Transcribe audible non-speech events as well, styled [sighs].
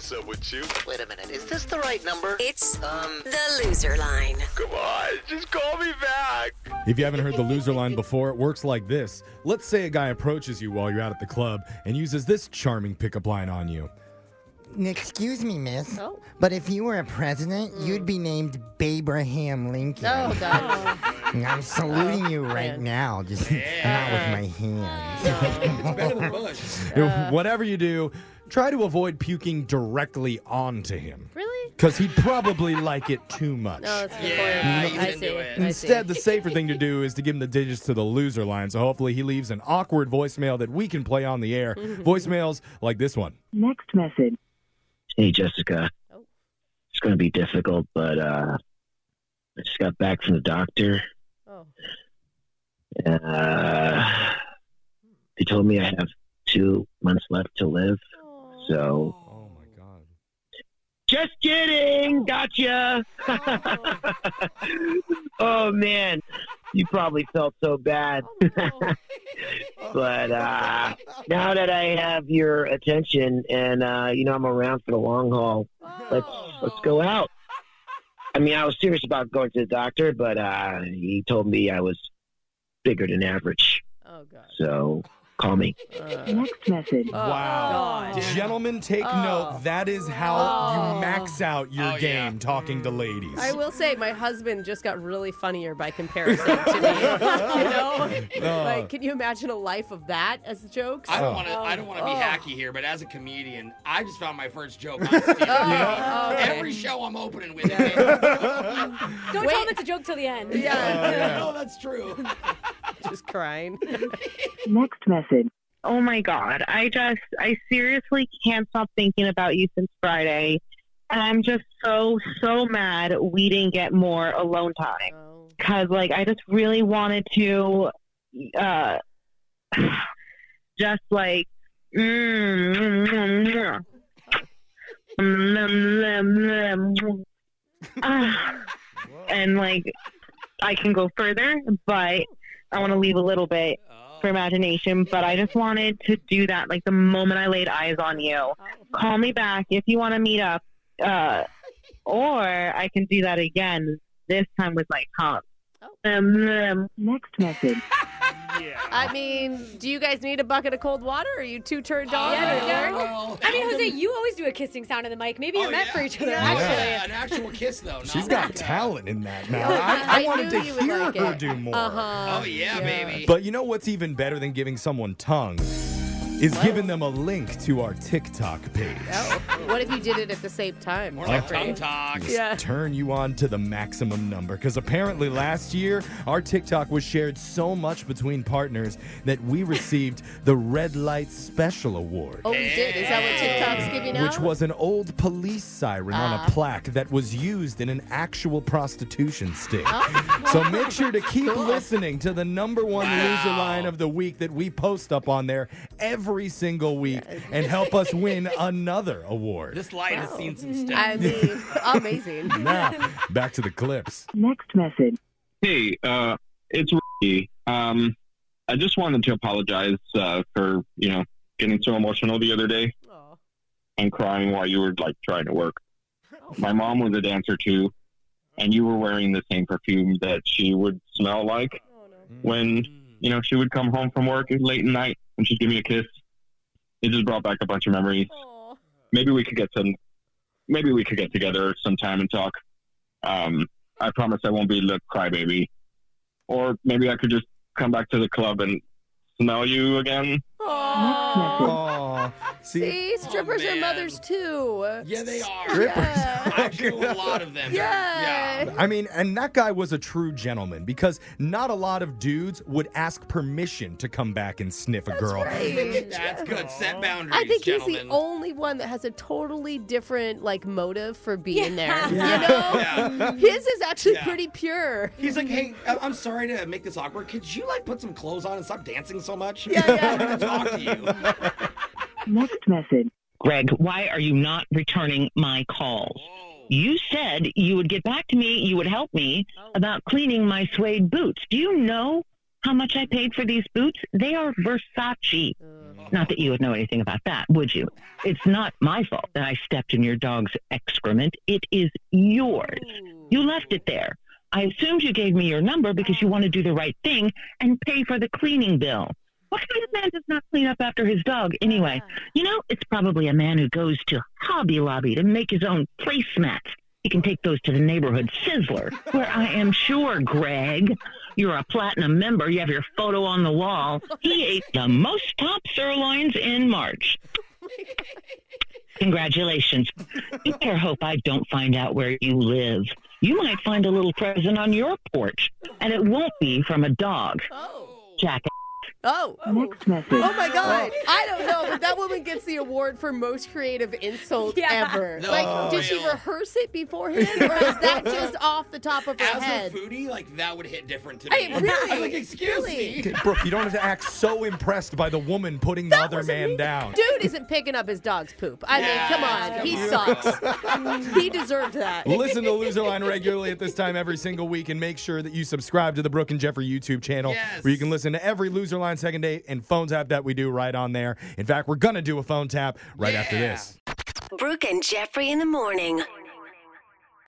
what's up with you. Wait a minute, is this the right number? It's Um, the loser line. Come on, just call me back. If you haven't heard the loser line before, it works like this. Let's say a guy approaches you while you're out at the club and uses this charming pickup line on you. Excuse me, miss. Oh. But if you were a president, you'd be named Abraham Lincoln. Oh, God. [laughs] And I'm saluting you right man. now, just not with my hands. Better than Bush. Whatever you do, try to avoid puking directly onto him. Really? Because he'd probably like it too [laughs] much. No, that's a good Yeah, point. you I didn't see. it. I Instead, the safer thing to do is to give him the digits to the loser line. So hopefully he leaves an awkward voicemail that we can play on the air. [laughs] Voicemails like this one. Next message. Hey, Jessica. Oh. It's going to be difficult, but uh, I just got back from the doctor. Oh. Uh, they told me I have two months left to live. So, Oh my god. just kidding. Gotcha. oh, [laughs] man. You probably felt so bad. [laughs] but uh, now that I have your attention and, uh, you know, I'm around for the long haul, let's let's go out. I mean, I was serious about going to the doctor, but uh, he told me I was bigger than average. Oh, God. So call me. Uh, Next message. Oh, Wow. God. Gentlemen, take Oh. note. That is how Oh. you max out your Oh, yeah. game talking to mm. ladies. I will say my husband just got really funnier by comparison to me. [laughs] you know, Oh. like can you imagine a life of that as jokes? I Oh. don't want to. I don't want to be Oh. hacky here, but as a comedian, I just found my first joke. on [laughs] Steve. Oh, okay. Every show I'm opening with. it. [laughs] Don't Wait. tell him it's a joke till the end. Yeah, no, that's true. Just crying. [laughs] Next message. Oh my God. I just, I seriously can't stop thinking about you since Friday. And I'm just so, so mad we didn't get more alone time. Oh. Cause like, I just really wanted to, uh, [sighs] just like, mm, mm, mm, mm, mm, ah, and like, I can go further, but I want to leave a little bit for imagination, but I just wanted to do that like the moment I laid eyes on you. Call me back if you want to meet up, uh, or I can do that again, this time with my tongue. Um, um, Next message. [laughs] I mean, do you guys need a bucket of cold water? Are you two turned on? Yeah, yeah. Well, I mean, Jose, you always do a kissing sound in the mic. Maybe you're oh, meant yeah. for each other, Yeah, actually. an actual kiss though. She's not got like, talent in that now. I, I I wanted to hear like her it. do more. Uh-huh. Oh yeah, baby. But you know what's even better than giving someone tongue? Is giving them a link to our TikTok page. Oh, what if you did it at the same time? More like Jeffrey? tongue talk. Yeah. Turn you on to the maximum number because apparently last year our TikTok was shared so much between partners that we received the Red Light Special Award. Oh, we did. Is that what TikTok's giving out? Which was an old police siren on Ah. a plaque that was used in an actual prostitution sting. Oh. So make sure to keep Cool. listening to the number one loser line of the week that we post up on there every single week and help us win another award. This light has seen some stuff. I mean, amazing. [laughs] Now, back to the clips. Next message. Hey, uh, it's Ricky. Um, I just wanted to apologize uh, for you know getting so emotional the other day Aw. and crying while you were like trying to work. My mom was a dancer too, and you were wearing the same perfume that she would smell like Oh, no. when you know she would come home from work late at night and she'd give me a kiss. It just brought back a bunch of memories. Aw. Maybe we could get some. Maybe we could get together sometime and talk. Um, I promise I won't be the crybaby. Or maybe I could just come back to the club and smell you again. Oh, [laughs] see, See, oh, strippers are mothers too. Yeah, they are. Yeah. [laughs] Actually, a lot of them. Yeah. Yeah. I mean, and that guy was a true gentleman because not a lot of dudes would ask permission to come back and sniff a girl. Right. [laughs] That's good. Set boundaries, I think gentlemen. he's the only one that has a totally different like motive for being Yeah. there. Yeah. You know, Yeah. his is actually Yeah. pretty pure. He's like, hey, I- I'm sorry to make this awkward. Could you like put some clothes on and stop dancing so much? Yeah, yeah. I want to talk to you. Next message. Greg, why are you not returning my calls? Oh. You said you would get back to me, you would help me oh. about cleaning my suede boots. Do you know how much I paid for these boots? They are Versace. Not that you would know anything about that, would you? It's not my fault that I stepped in your dog's excrement. It is yours. You left it there. I assumed you gave me your number because you want to do the right thing and pay for the cleaning bill. What kind of man does not clean up after his dog anyway? You know, it's probably a man who goes to Hobby Lobby to make his own placemats. He can take those to the neighborhood Sizzler, where I am sure, Greg, you're a platinum member. You have your photo on the wall. He [laughs] ate the most top sirloins in March. Congratulations. You better hope I don't find out where you live. You might find a little present on your porch, and it won't be from a dog. Oh. Jack. Oh. Next message. Oh my oh. God. I don't know, but that woman gets the award for most creative insult ever. No, like, for did she real. rehearse it beforehand, or is that [laughs] just off the top of her head? As head? a foodie, like that would hit different to Hey, me. really? [laughs] I'm like, excuse Really? me. Okay, Brooke, you don't have to act so impressed by the woman putting the other man down. Dude isn't picking up his dog's poop. I mean, come on. He sucks. [laughs] he deserved that. Listen to Loser Line regularly at this time every single week and make sure that you subscribe to the Brooke and Jeffrey YouTube channel where you can listen to every Loser Line second date and phone tap that we do right on there. In fact, we're going to do a phone tap right after this. Brooke and Jeffrey in the morning.